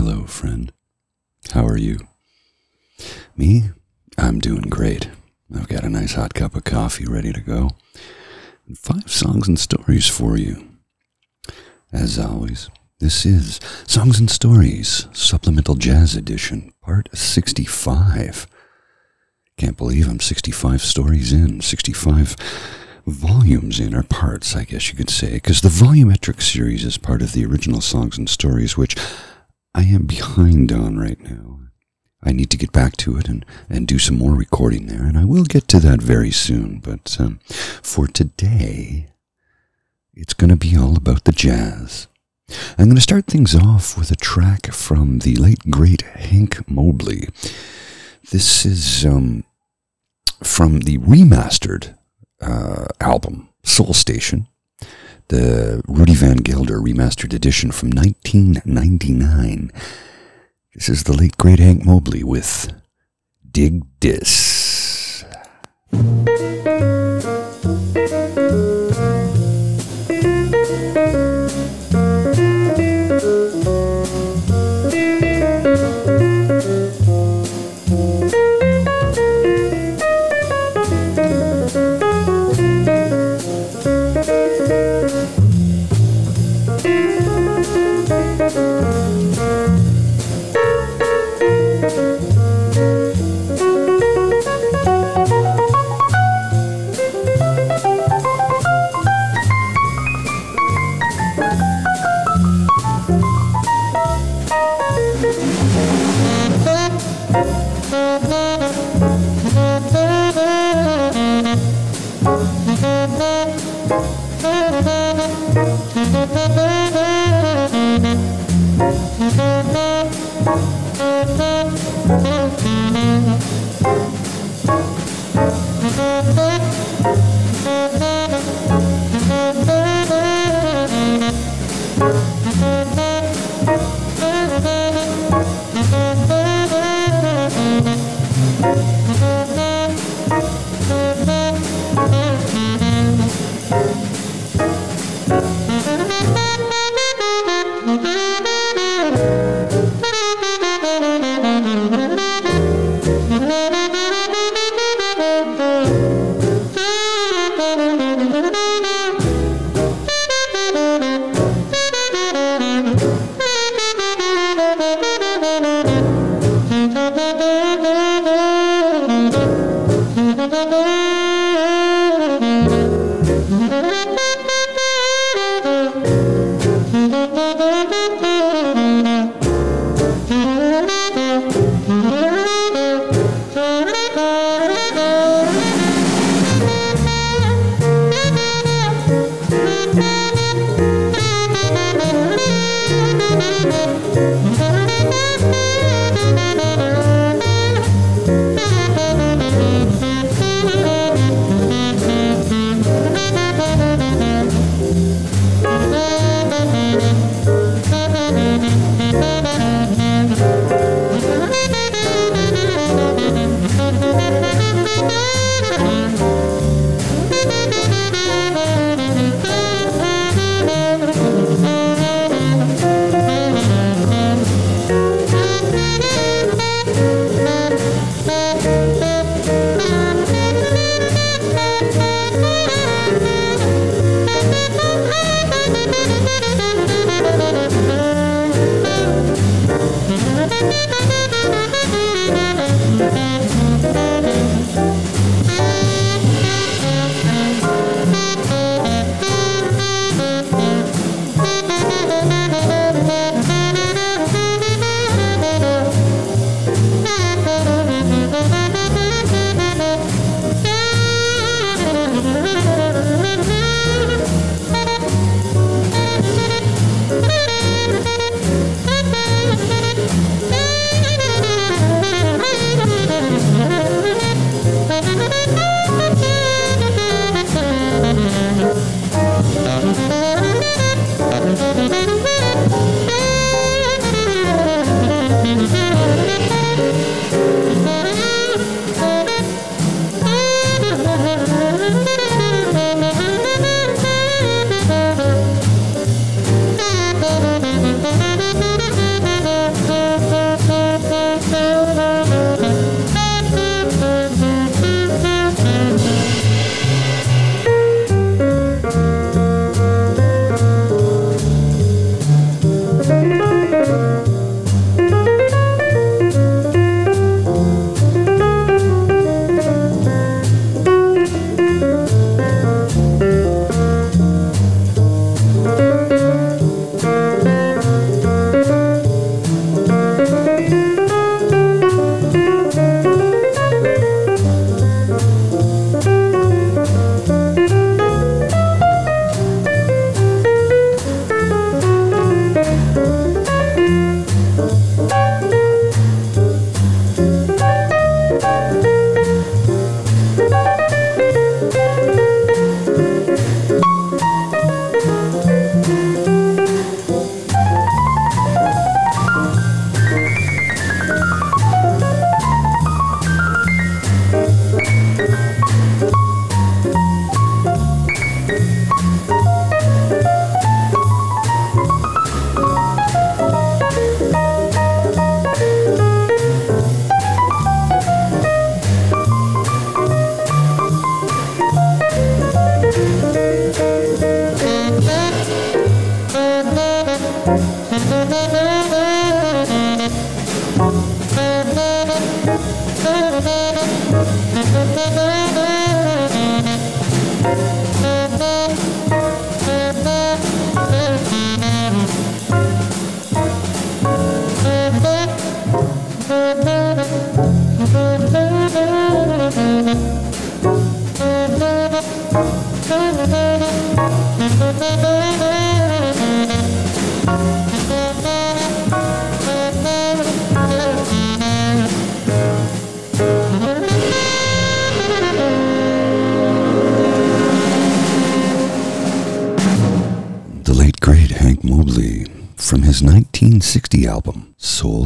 Hello, friend. How are you? Me? I'm doing great. I've got a nice hot cup of coffee ready to go. And five songs and stories for you. As always, this is Songs and Stories, Supplemental Jazz Edition, Part 65. Can't believe I'm 65 stories in, 65 volumes in, or parts, I guess you could say, because the volumetric series is part of the original Songs and Stories, which I am behind on right now. I need to get back to it and, and do some more recording there, and I will get to that very soon. But um, for today, it's going to be all about the jazz. I'm going to start things off with a track from the late great Hank Mobley. This is um, from the remastered uh, album Soul Station, the Rudy Van Gelder remastered edition from 1999. This is the late great Hank Mobley with Dig Dis. MUZIEK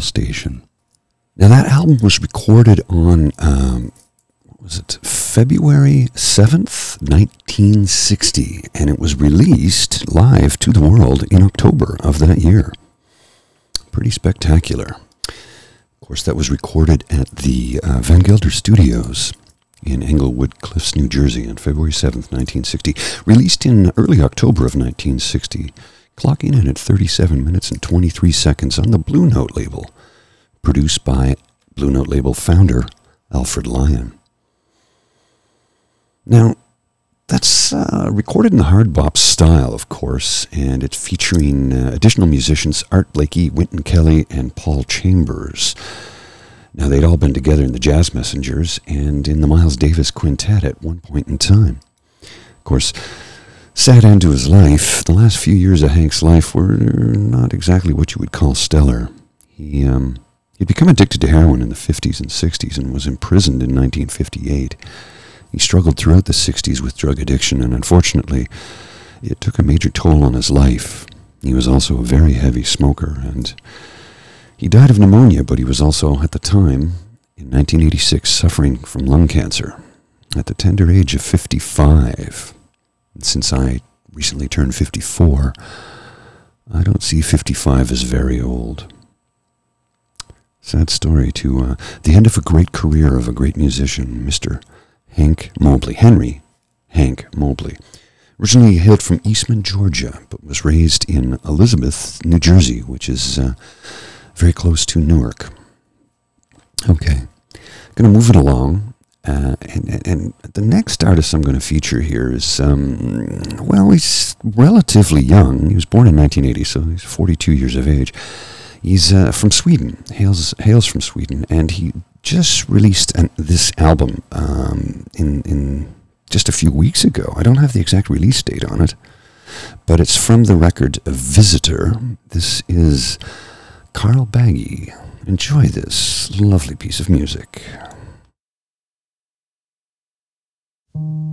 Station. Now, that album was recorded on, um, what was it, February 7th, 1960, and it was released live to the world in October of that year. Pretty spectacular. Of course, that was recorded at the uh, Van Gelder Studios in Englewood Cliffs, New Jersey on February 7th, 1960. Released in early October of 1960, clocking in at 37 minutes and 23 seconds on the Blue Note label. Produced by Blue Note label founder Alfred Lion. Now, that's uh, recorded in the hard bop style, of course, and it's featuring uh, additional musicians Art Blakey, Wynton Kelly, and Paul Chambers. Now, they'd all been together in the Jazz Messengers and in the Miles Davis Quintet at one point in time. Of course, sad end to his life. The last few years of Hank's life were not exactly what you would call stellar. He, um, he'd become addicted to heroin in the 50s and 60s and was imprisoned in 1958. He struggled throughout the 60s with drug addiction, and unfortunately, it took a major toll on his life. He was also a very heavy smoker, and he died of pneumonia, but he was also, at the time, in 1986, suffering from lung cancer at the tender age of 55. Since I recently turned 54, I don't see 55 as very old. Sad story to uh, the end of a great career of a great musician, Mr. Hank Mobley. Henry Hank Mobley. Originally hailed from Eastman, Georgia, but was raised in Elizabeth, New Jersey, which is uh, very close to Newark. Okay, going to move it along. Uh, and, and, the next artist I'm going to feature here is, um, well, he's relatively young. He was born in 1980, so he's 42 years of age. He's uh, from Sweden, hails hails from Sweden, and he just released an, this album um, in in just a few weeks ago. I don't have the exact release date on it, but it's from the record Visitor. This is Carl Bagge. Enjoy this lovely piece of music thank you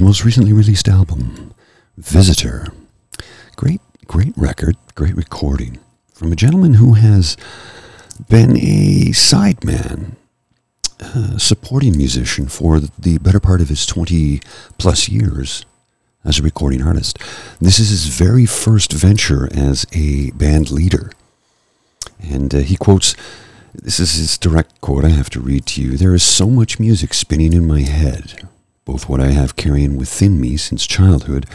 most recently released album, Visitor. Great, great record, great recording from a gentleman who has been a sideman, uh, supporting musician for the better part of his 20 plus years as a recording artist. This is his very first venture as a band leader. And uh, he quotes this is his direct quote I have to read to you. There is so much music spinning in my head, both what I have carrying within me since childhood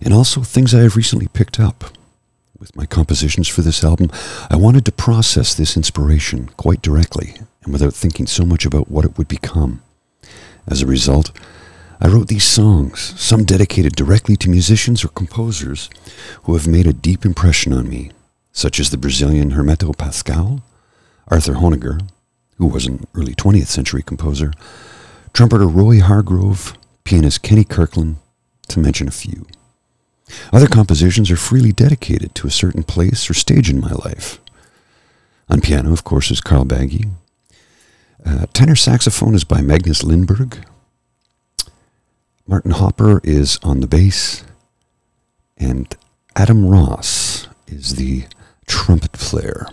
and also things I have recently picked up. With my compositions for this album, I wanted to process this inspiration quite directly and without thinking so much about what it would become. As a result, I wrote these songs, some dedicated directly to musicians or composers who have made a deep impression on me, such as the Brazilian Hermeto Pascoal, Arthur Honegger, who was an early 20th century composer, trumpeter Roy Hargrove, pianist Kenny Kirkland, to mention a few. Other compositions are freely dedicated to a certain place or stage in my life. On piano, of course, is Carl Bagge. Uh, tenor saxophone is by Magnus Lindberg. Martin Hopper is on the bass. And Adam Ross is the trumpet player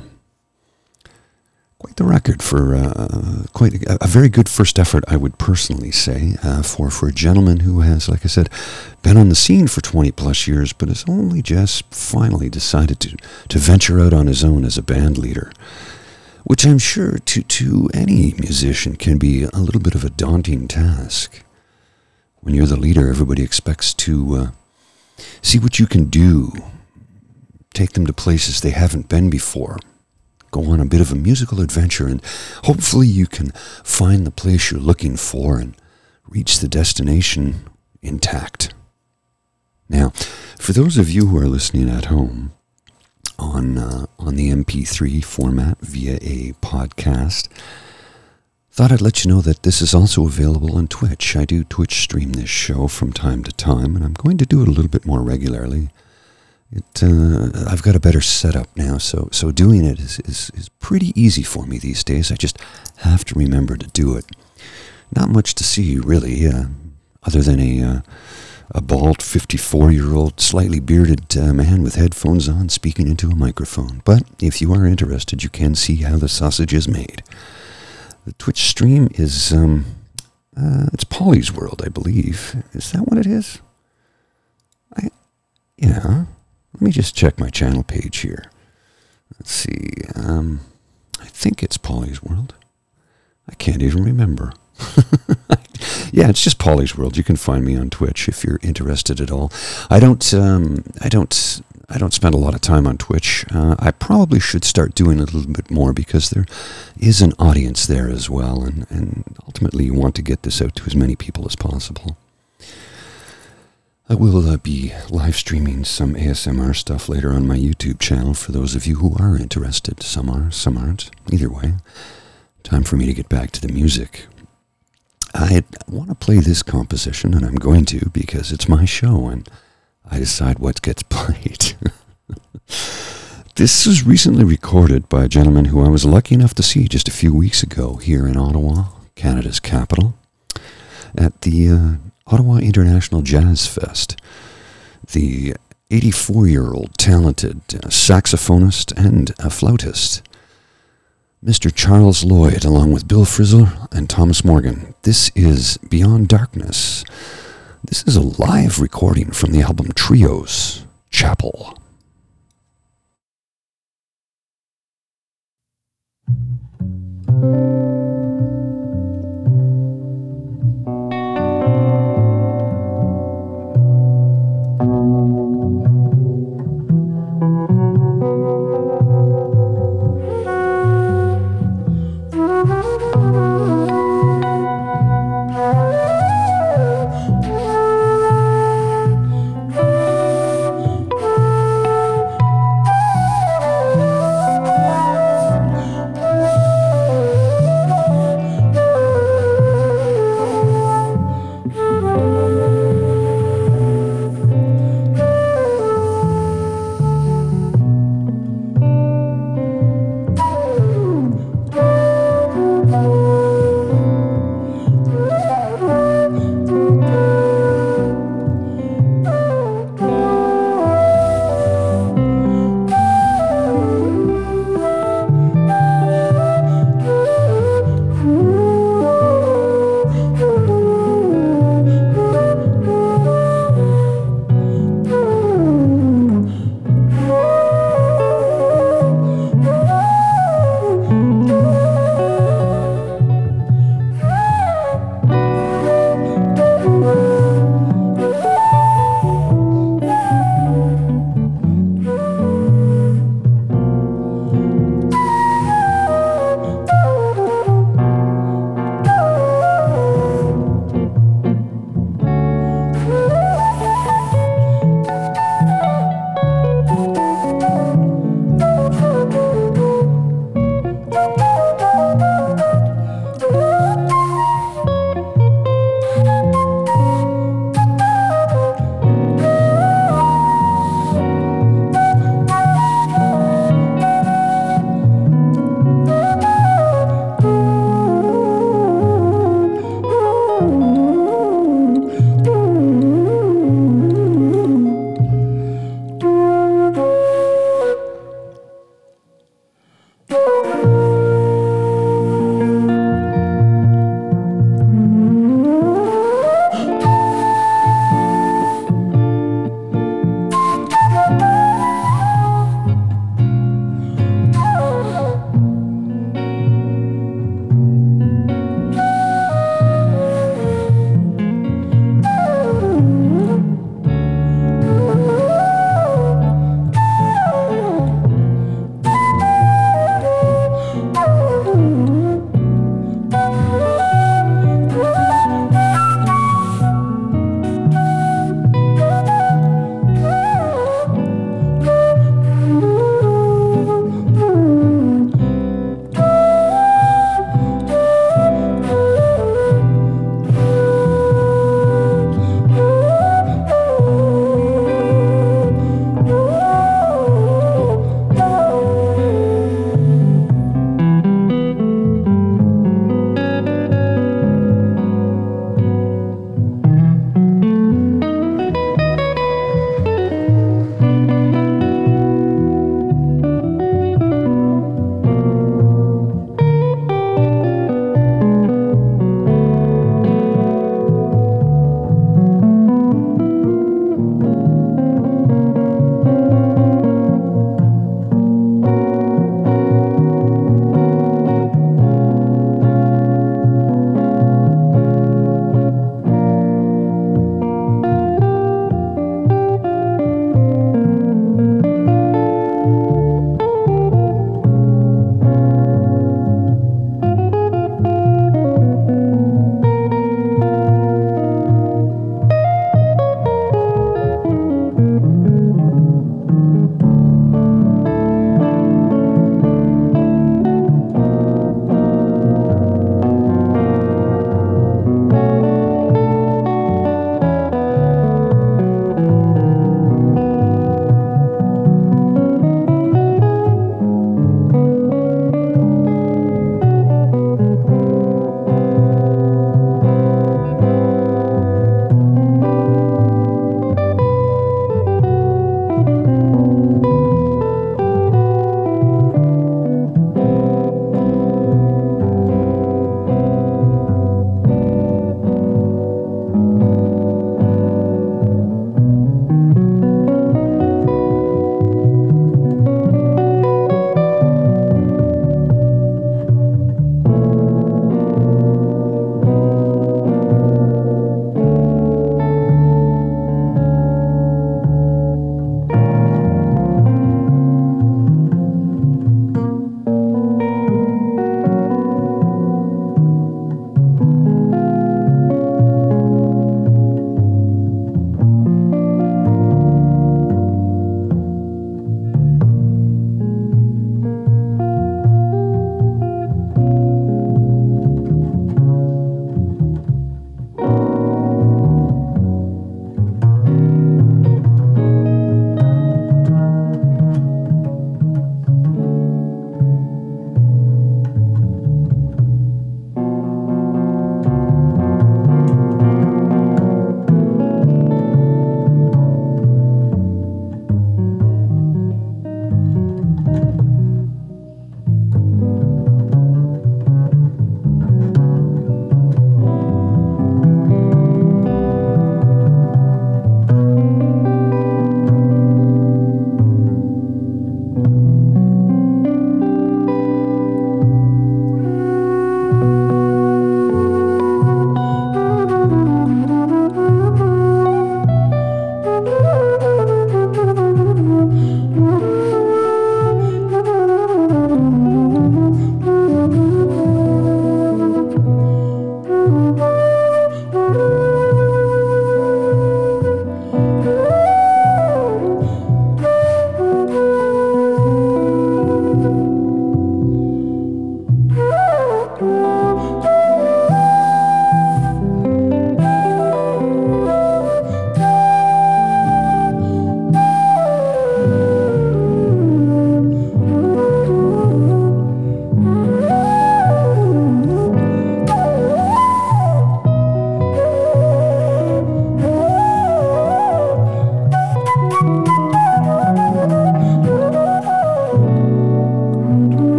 quite the record for uh, quite a, a, very good first effort, I would personally say, uh, for for a gentleman who has, like I said, been on the scene for 20 plus years, but has only just finally decided to to venture out on his own as a band leader, which I'm sure to to any musician can be a little bit of a daunting task. When you're the leader, everybody expects to uh, see what you can do, take them to places they haven't been before go on a bit of a musical adventure, and hopefully you can find the place you're looking for and reach the destination intact. Now, for those of you who are listening at home on uh, on the MP3 format via a podcast, thought I'd let you know that this is also available on Twitch. I do Twitch stream this show from time to time, and I'm going to do it a little bit more regularly. It, uh, I've got a better setup now, so so doing it is, is, is pretty easy for me these days. I just have to remember to do it. Not much to see, really, uh, other than a uh, a bald, 54 year old, slightly bearded uh, man with headphones on speaking into a microphone. But if you are interested, you can see how the sausage is made. The Twitch stream is um, uh, it's Polly's World, I believe. Is that what it is? I yeah. Let me just check my channel page here. Let's see. Um, I think it's Polly's World. I can't even remember. yeah, it's just Polly's World. You can find me on Twitch if you're interested at all. I don't. Um, I don't. I don't spend a lot of time on Twitch. Uh, I probably should start doing a little bit more because there is an audience there as well, and, and ultimately you want to get this out to as many people as possible. I will uh, be live streaming some ASMR stuff later on my YouTube channel for those of you who are interested. Some are, some aren't. Either way, time for me to get back to the music. I want to play this composition, and I'm going to because it's my show and I decide what gets played. this was recently recorded by a gentleman who I was lucky enough to see just a few weeks ago here in Ottawa, Canada's capital, at the uh, Ottawa International Jazz Fest. The 84 year old talented uh, saxophonist and a flautist, Mr. Charles Lloyd, along with Bill Frisell and Thomas Morgan. This is Beyond Darkness. This is a live recording from the album Trios Chapel.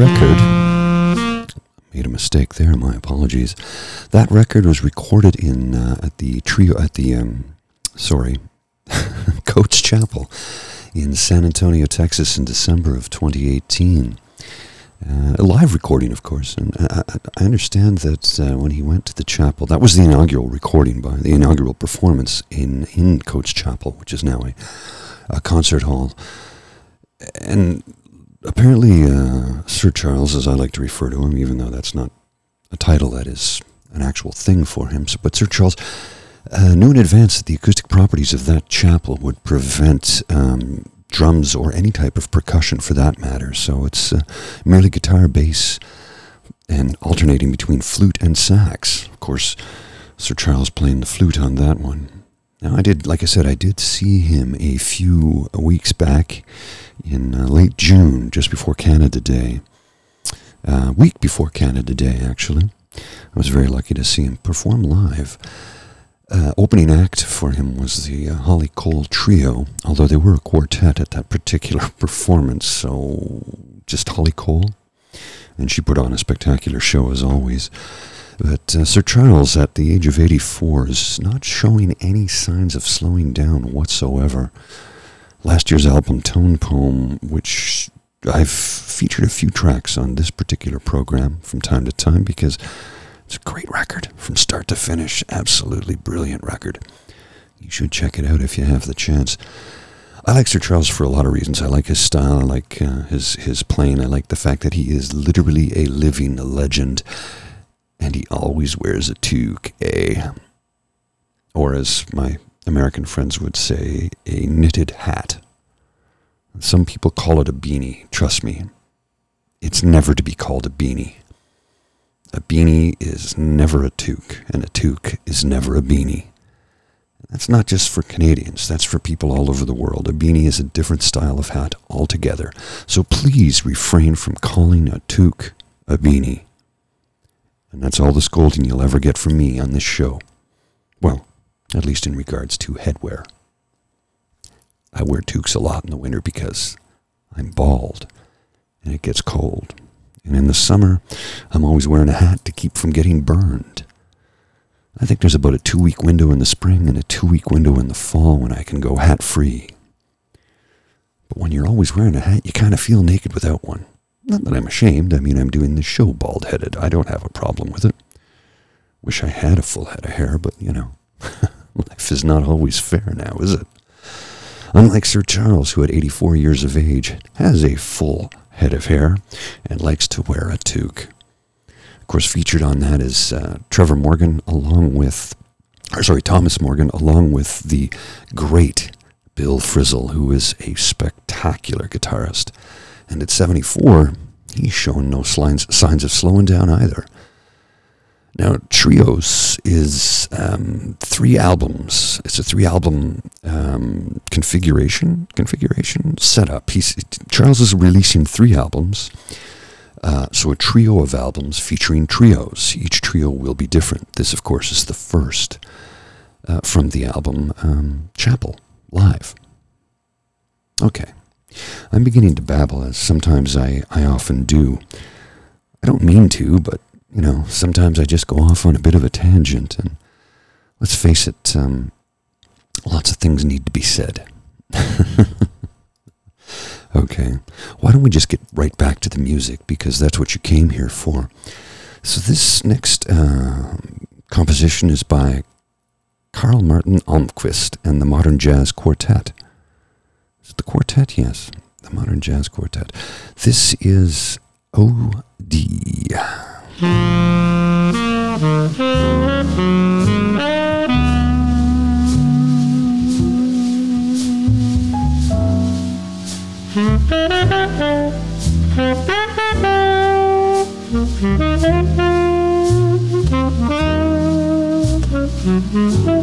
Record, made a mistake there, my apologies. That record was recorded in, uh, at the Trio, at the, um, sorry, Coates Chapel in San Antonio, Texas in December of 2018. Uh, a live recording, of course. And I, I understand that uh, when he went to the chapel, that was the inaugural recording by the inaugural performance in, in Coates Chapel, which is now a, a concert hall. And apparently, uh, Sir Charles, as I like to refer to him, even though that's not a title that is an actual thing for him, but Sir Charles uh, knew in advance that the acoustic properties of that chapel would prevent um, drums or any type of percussion for that matter. So it's uh, merely guitar, bass, and alternating between flute and sax. Of course, Sir Charles playing the flute on that one. Now, I did, like I said, I did see him a few weeks back in uh, late June, just before Canada Day. Uh, week before Canada Day, actually. I was very lucky to see him perform live. Uh, opening act for him was the uh, Holly Cole Trio, although they were a quartet at that particular performance, so just Holly Cole. And she put on a spectacular show as always. But uh, Sir Charles, at the age of 84, is not showing any signs of slowing down whatsoever. Last year's album, Tone Poem, which I've featured a few tracks on this particular program from time to time because it's a great record from start to finish. Absolutely brilliant record. You should check it out if you have the chance. I like Sir Charles for a lot of reasons. I like his style. I like uh, his his playing. I like the fact that he is literally a living legend, and he always wears a toque, or as my American friends would say, a knitted hat. Some people call it a beanie. Trust me, it's never to be called a beanie. A beanie is never a toque, and a toque is never a beanie. That's not just for Canadians, that's for people all over the world. A beanie is a different style of hat altogether. So please refrain from calling a toque a beanie. And that's all the scolding you'll ever get from me on this show. Well, at least in regards to headwear. I wear toques a lot in the winter because I'm bald and it gets cold. And in the summer, I'm always wearing a hat to keep from getting burned. I think there's about a two week window in the spring and a two week window in the fall when I can go hat free. But when you're always wearing a hat, you kind of feel naked without one. Not that I'm ashamed. I mean, I'm doing this show bald headed. I don't have a problem with it. Wish I had a full head of hair, but you know, life is not always fair now, is it? Unlike Sir Charles, who at 84 years of age has a full head of hair and likes to wear a toque. Of course, featured on that is uh, Trevor Morgan, along with, or sorry, Thomas Morgan, along with the great Bill Frisell, who is a spectacular guitarist. And at 74, he's shown no signs, signs of slowing down either. Now, Trios is um, three albums. It's a three album um, configuration configuration setup. He's, Charles is releasing three albums. Uh, so a trio of albums featuring trios. Each trio will be different. This, of course, is the first uh, from the album um, Chapel Live. Okay. I'm beginning to babble, as sometimes I, I often do. I don't mean to, but you know, sometimes I just go off on a bit of a tangent, and let's face it, um, lots of things need to be said. okay, why don't we just get right back to the music because that's what you came here for. So this next uh, composition is by Karl Martin Almqvist and the Modern Jazz Quartet. Is the quartet? Yes, the Modern Jazz Quartet. This is OD. Mm-hmm.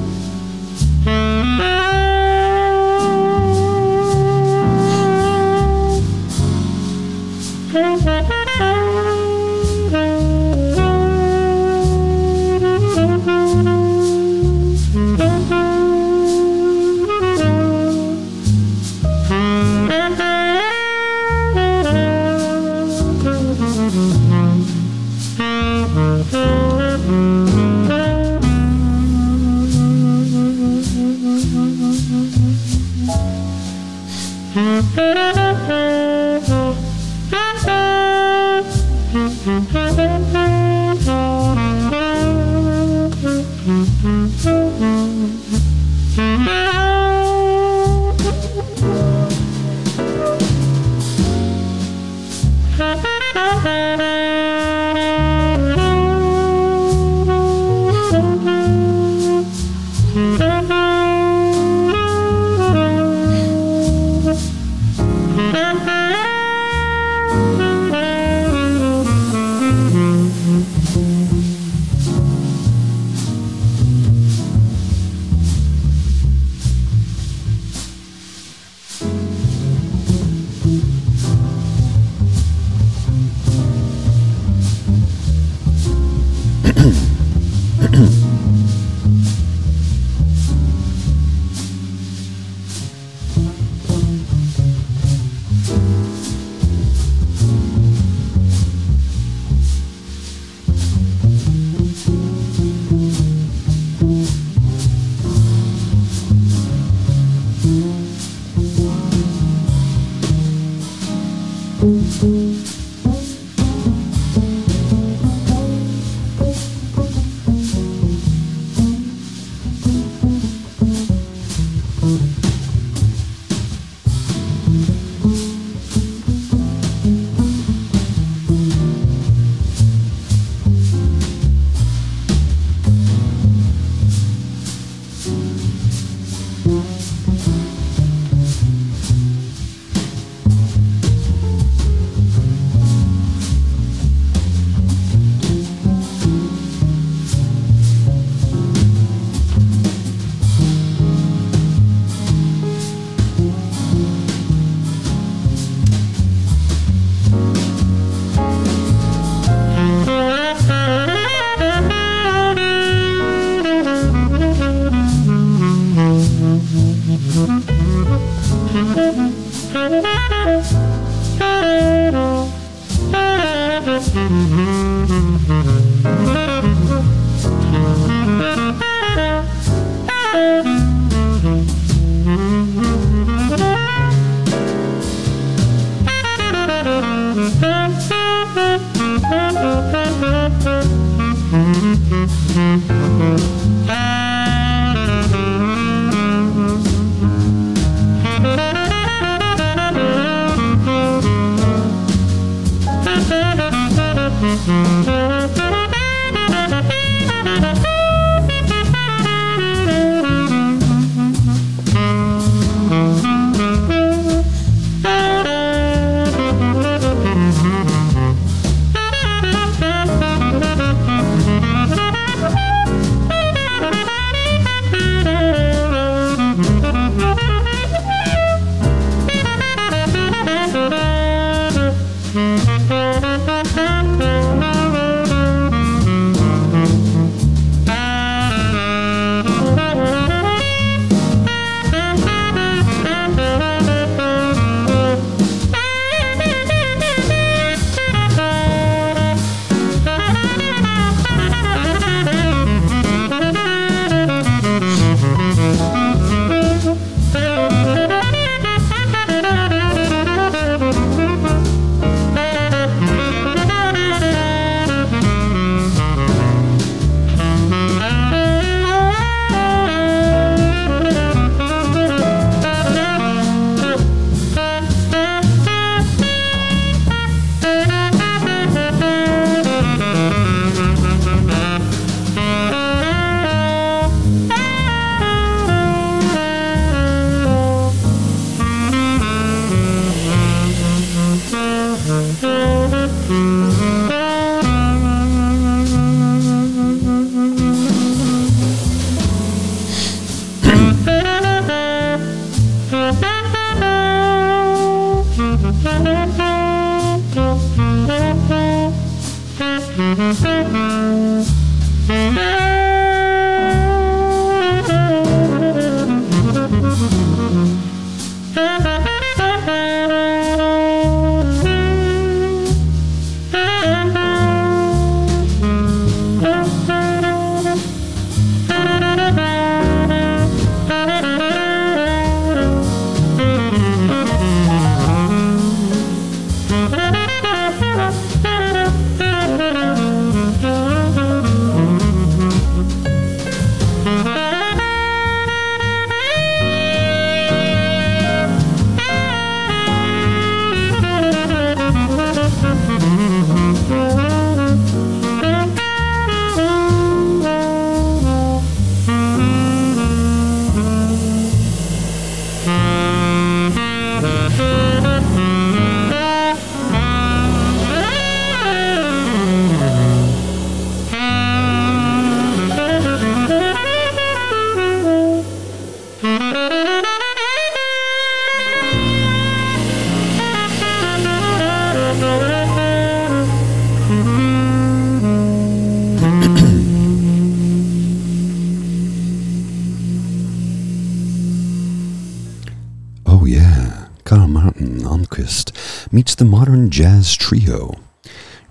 Jazz Trio.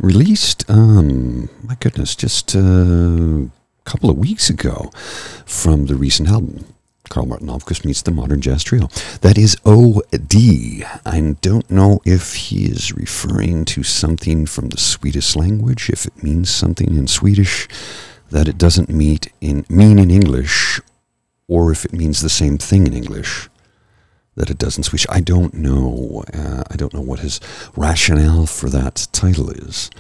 Released, um, my goodness, just a couple of weeks ago from the recent album. Karl Martin Almqvist meets the Modern Jazz Trio. That is OD. I don't know if he is referring to something from the Swedish language, if it means something in Swedish that it doesn't meet in, mean in English, or if it means the same thing in English that it doesn't switch. I don't know. Uh, I don't know what his rationale for that title is.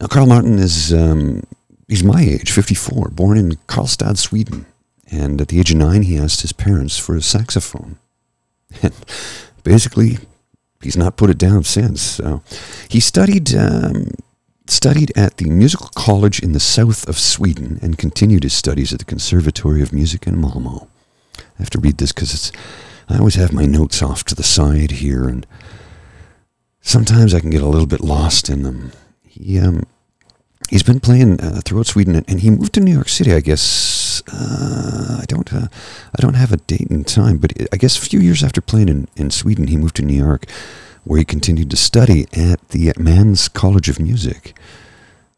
Now, Karl Martin is um, he's my age, 54, born in Karlstad, Sweden, and at the age of nine, he asked his parents for a saxophone, and basically, he's not put it down since. So, he studied. Um, studied at the musical college in the south of Sweden and continued his studies at the Conservatory of Music in Malmo. I have to read this because it's I always have my notes off to the side here, and sometimes I can get a little bit lost in them. He um, he's been playing uh, throughout Sweden, and he moved to New York City, I guess, uh, I don't uh, I don't have a date and time, but I guess a few years after playing in, in Sweden, he moved to New York, where he continued to study at the Mannes College of Music,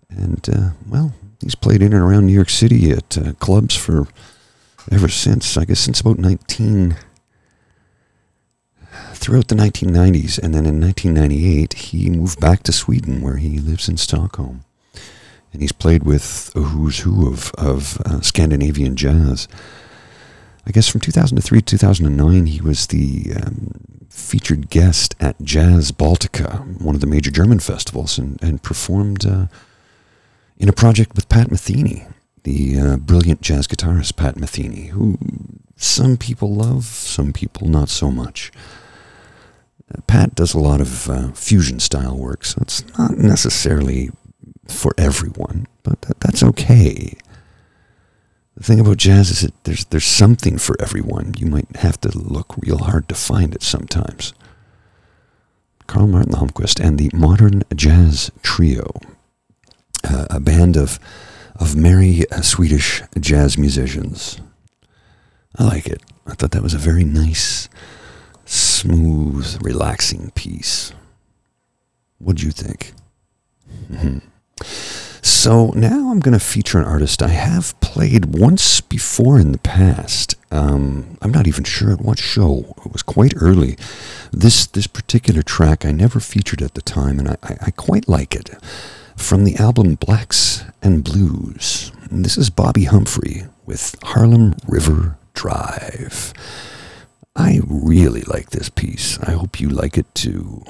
and uh, well, he's played in and around New York City at uh, clubs for ever since. I guess since about nineteen throughout the 1990s, and then in 1998 he moved back to Sweden, where he lives in Stockholm and he's played with a who's who of, of uh, Scandinavian jazz. I guess from 2003 to 2009, he was the um, featured guest at Jazz Baltica, one of the major German festivals, and, and performed uh, in a project with Pat Metheny, the uh, brilliant jazz guitarist Pat Metheny, who some people love, some people not so much. Pat does a lot of uh, fusion style work, so it's not necessarily for everyone, but that, that's okay. The thing about jazz is that there's there's something for everyone. You might have to look real hard to find it sometimes. Karl Martin Almqvist and the Modern Jazz Trio, uh, a band of of merry uh, Swedish jazz musicians. I like it. I thought that was a very nice, smooth, relaxing piece. What'd you think? Mm-hmm. So now I'm going to feature an artist I have played once before in the past. Um, I'm not even sure at what show. It was quite early. This this particular track I never featured at the time, and I, I, I quite like it. From the album Blacks and Blues. And this is Bobbi Humphrey with Harlem River Drive. I really like this piece. I hope you like it too.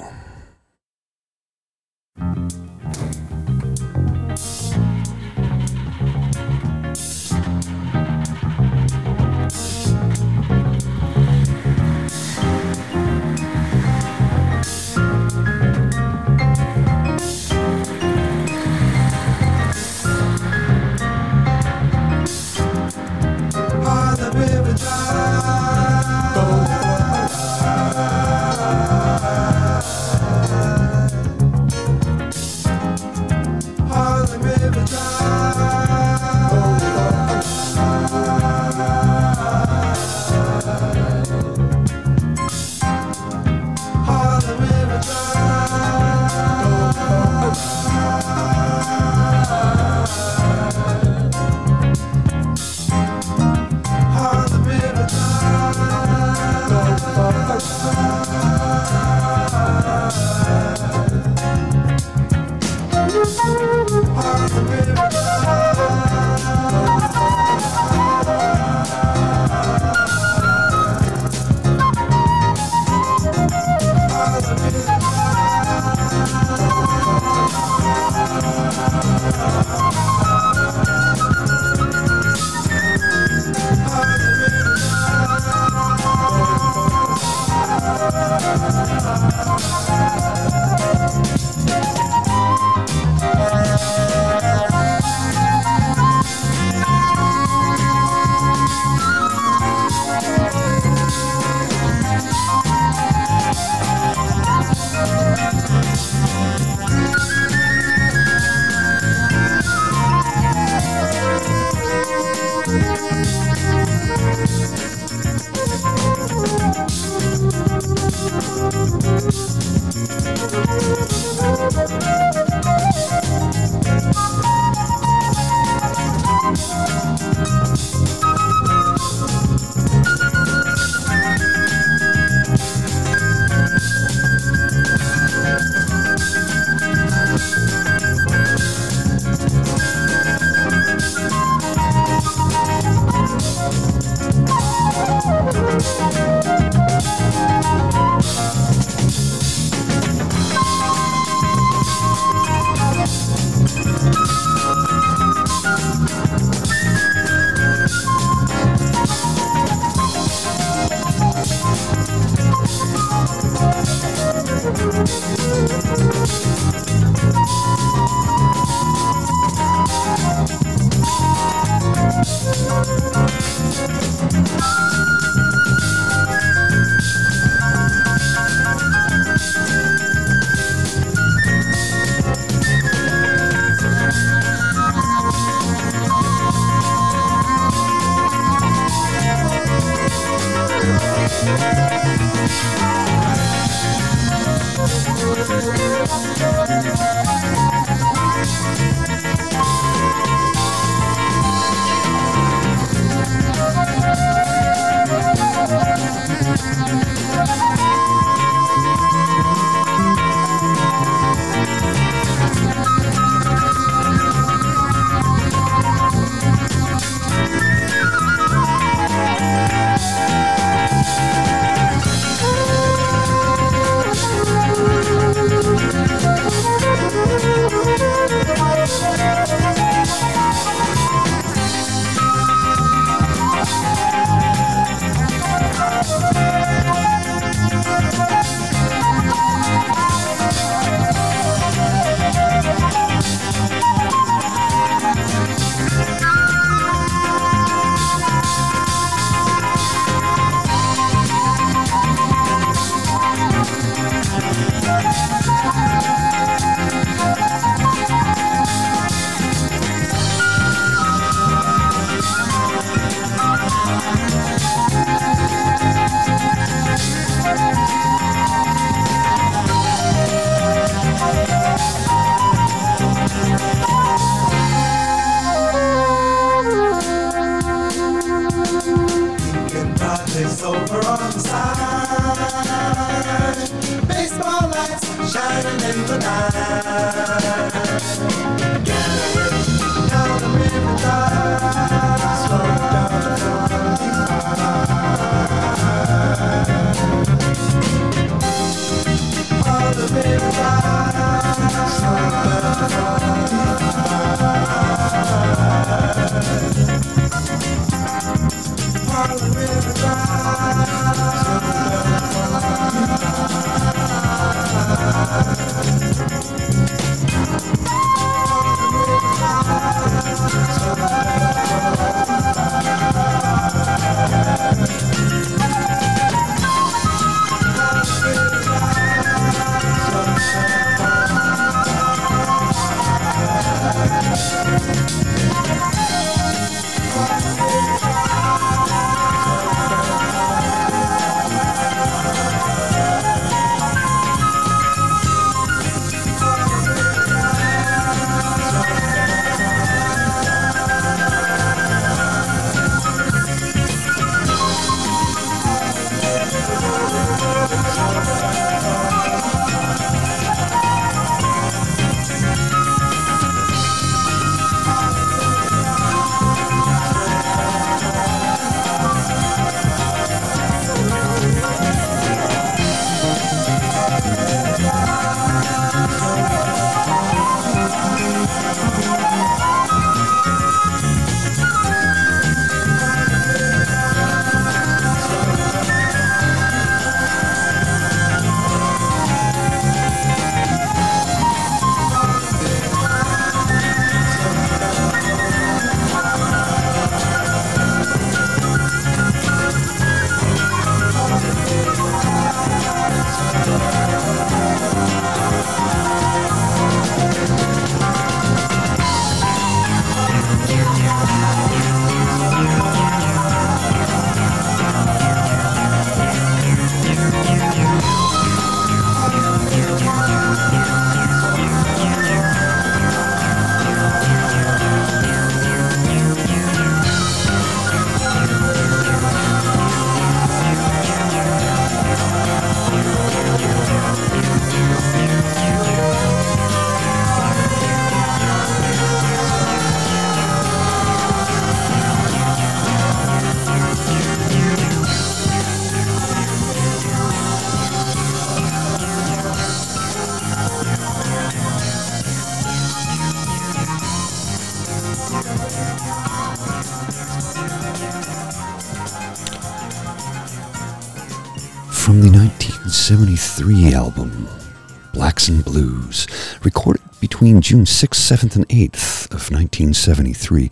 Recorded between June 6th, 7th, and 8th of 1973,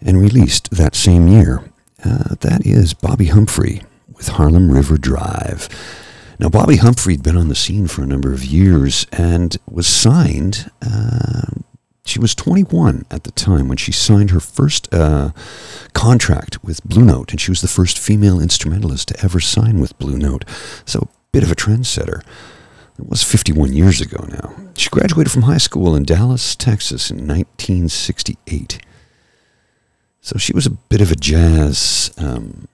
and released that same year. Uh, that is Bobbi Humphrey with Harlem River Drive. Now, Bobbi Humphrey had been on the scene for a number of years and was signed uh, She was 21 at the time when she signed her first uh, contract with Blue Note, and she was the first female instrumentalist to ever sign with Blue Note. So, a bit of a trendsetter. It was 51 years ago now. She graduated from high school in Dallas, Texas in 1968. So she was a bit of a jazz um,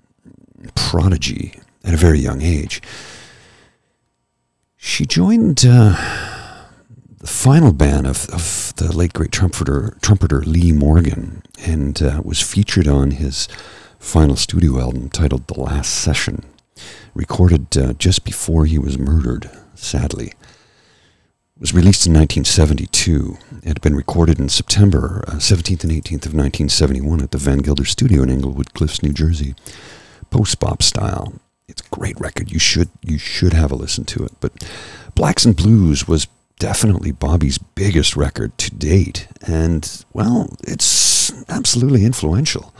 prodigy at a very young age. She joined. Uh, the final band of, of the late great trumpeter, trumpeter Lee Morgan and uh, was featured on his final studio album titled The Last Session, recorded uh, just before he was murdered, sadly. It was released in 1972. It had been recorded in September uh, 17th and 18th of 1971 at the Van Gelder Studio in Englewood Cliffs, New Jersey. Post-bop style. It's a great record. You should you should have a listen to it. But Blacks and Blues was definitely Bobbi's biggest record to date, and well, it's absolutely influential.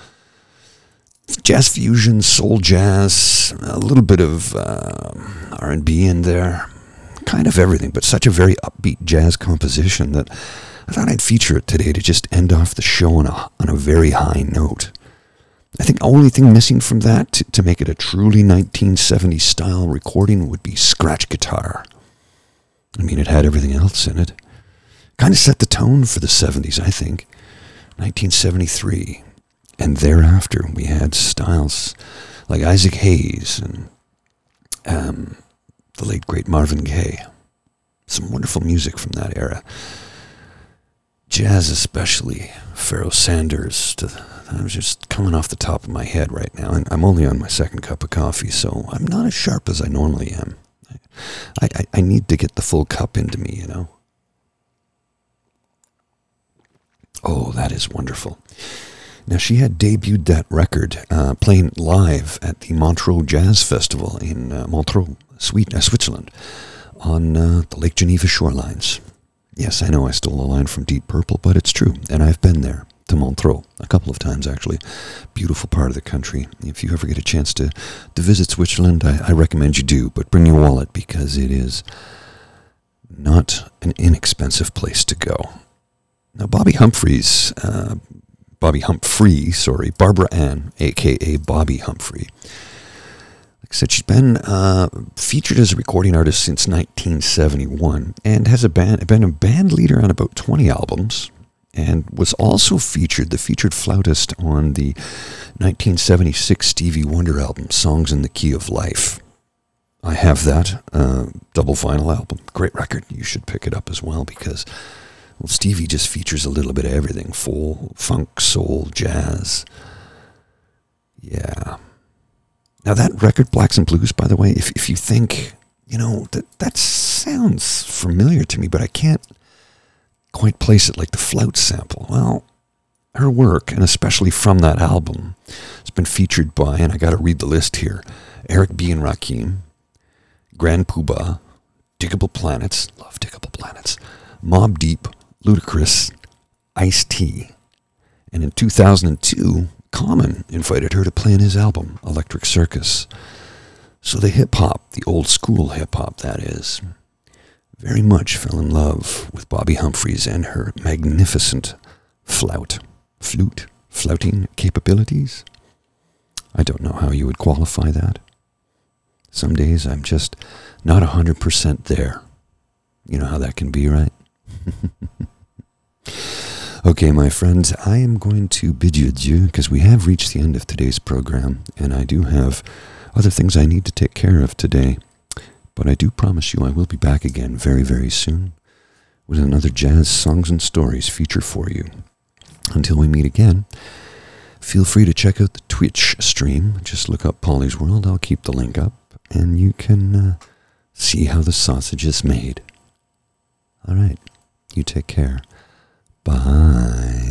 Jazz fusion, soul jazz, a little bit of uh, R&B in there, kind of everything, but such a very upbeat jazz composition that I thought I'd feature it today to just end off the show on a, on a very high note. I think the only thing missing from that to, to make it a truly 1970s style recording would be scratch guitar. I mean, it had everything else in it. Kind of set the tone for the 70s, I think. 1973. And thereafter, we had styles like Isaac Hayes and um, the late, great Marvin Gaye. Some wonderful music from that era. Jazz, especially. Pharoah Sanders. To, I'm just coming off the top of my head right now. And I'm only on my second cup of coffee, so I'm not as sharp as I normally am. I, I, I need to get the full cup into me, you know. Oh, that is wonderful. Now, she had debuted that record uh, playing live at the Montreux Jazz Festival in uh, Montreux, Sweden, uh, Switzerland, on uh, the Lake Geneva shorelines. Yes, I know I stole a line from Deep Purple, but it's true, and I've been there to Montreux a couple of times actually. Beautiful part of the country. If you ever get a chance to, to visit Switzerland, I, I recommend you do, but bring your wallet because it is not an inexpensive place to go. Now, Bobbi Humphreys, uh, Bobbi Humphrey, sorry, Barbara Ann, aka Bobbi Humphrey. Said, she's been uh, featured as a recording artist since 1971 and has a band, been a band leader on about 20 albums, and was also featured, the featured flautist on the 1976 Stevie Wonder album, Songs in the Key of Life. I have that uh, double vinyl album. Great record. You should pick it up as well because well, Stevie just features a little bit of everything full funk, soul, jazz. Yeah. Now, that record, Blacks and Blues, by the way, if, if you think, you know, that, that sounds familiar to me, but I can't quite place it like the flout sample. Well, her work, and especially from that album, has been featured by, and I got to read the list here Eric B. and Rakim, Grand Puba, Digable Planets, love Digable Planets, Mobb Deep, Ludacris, Ice T. And in 2002, Common invited her to play in his album, Electric Circus. So the hip hop, the old school hip hop, that is, very much fell in love with Bobbi Humphreys and her magnificent flout, flute, flouting capabilities. I don't know how you would qualify that. Some days I'm just not a 100% there. You know how that can be, right? okay, my friends, I am going to bid you adieu because we have reached the end of today's program, and I do have other things I need to take care of today. But I do promise you I will be back again very, very soon with another Jazz Songs and Stories feature for you. Until we meet again, feel free to check out the Twitch stream. Just look up Polly's World. I'll keep the link up, and you can uh, see how the sausage is made. All right. You take care. Bye.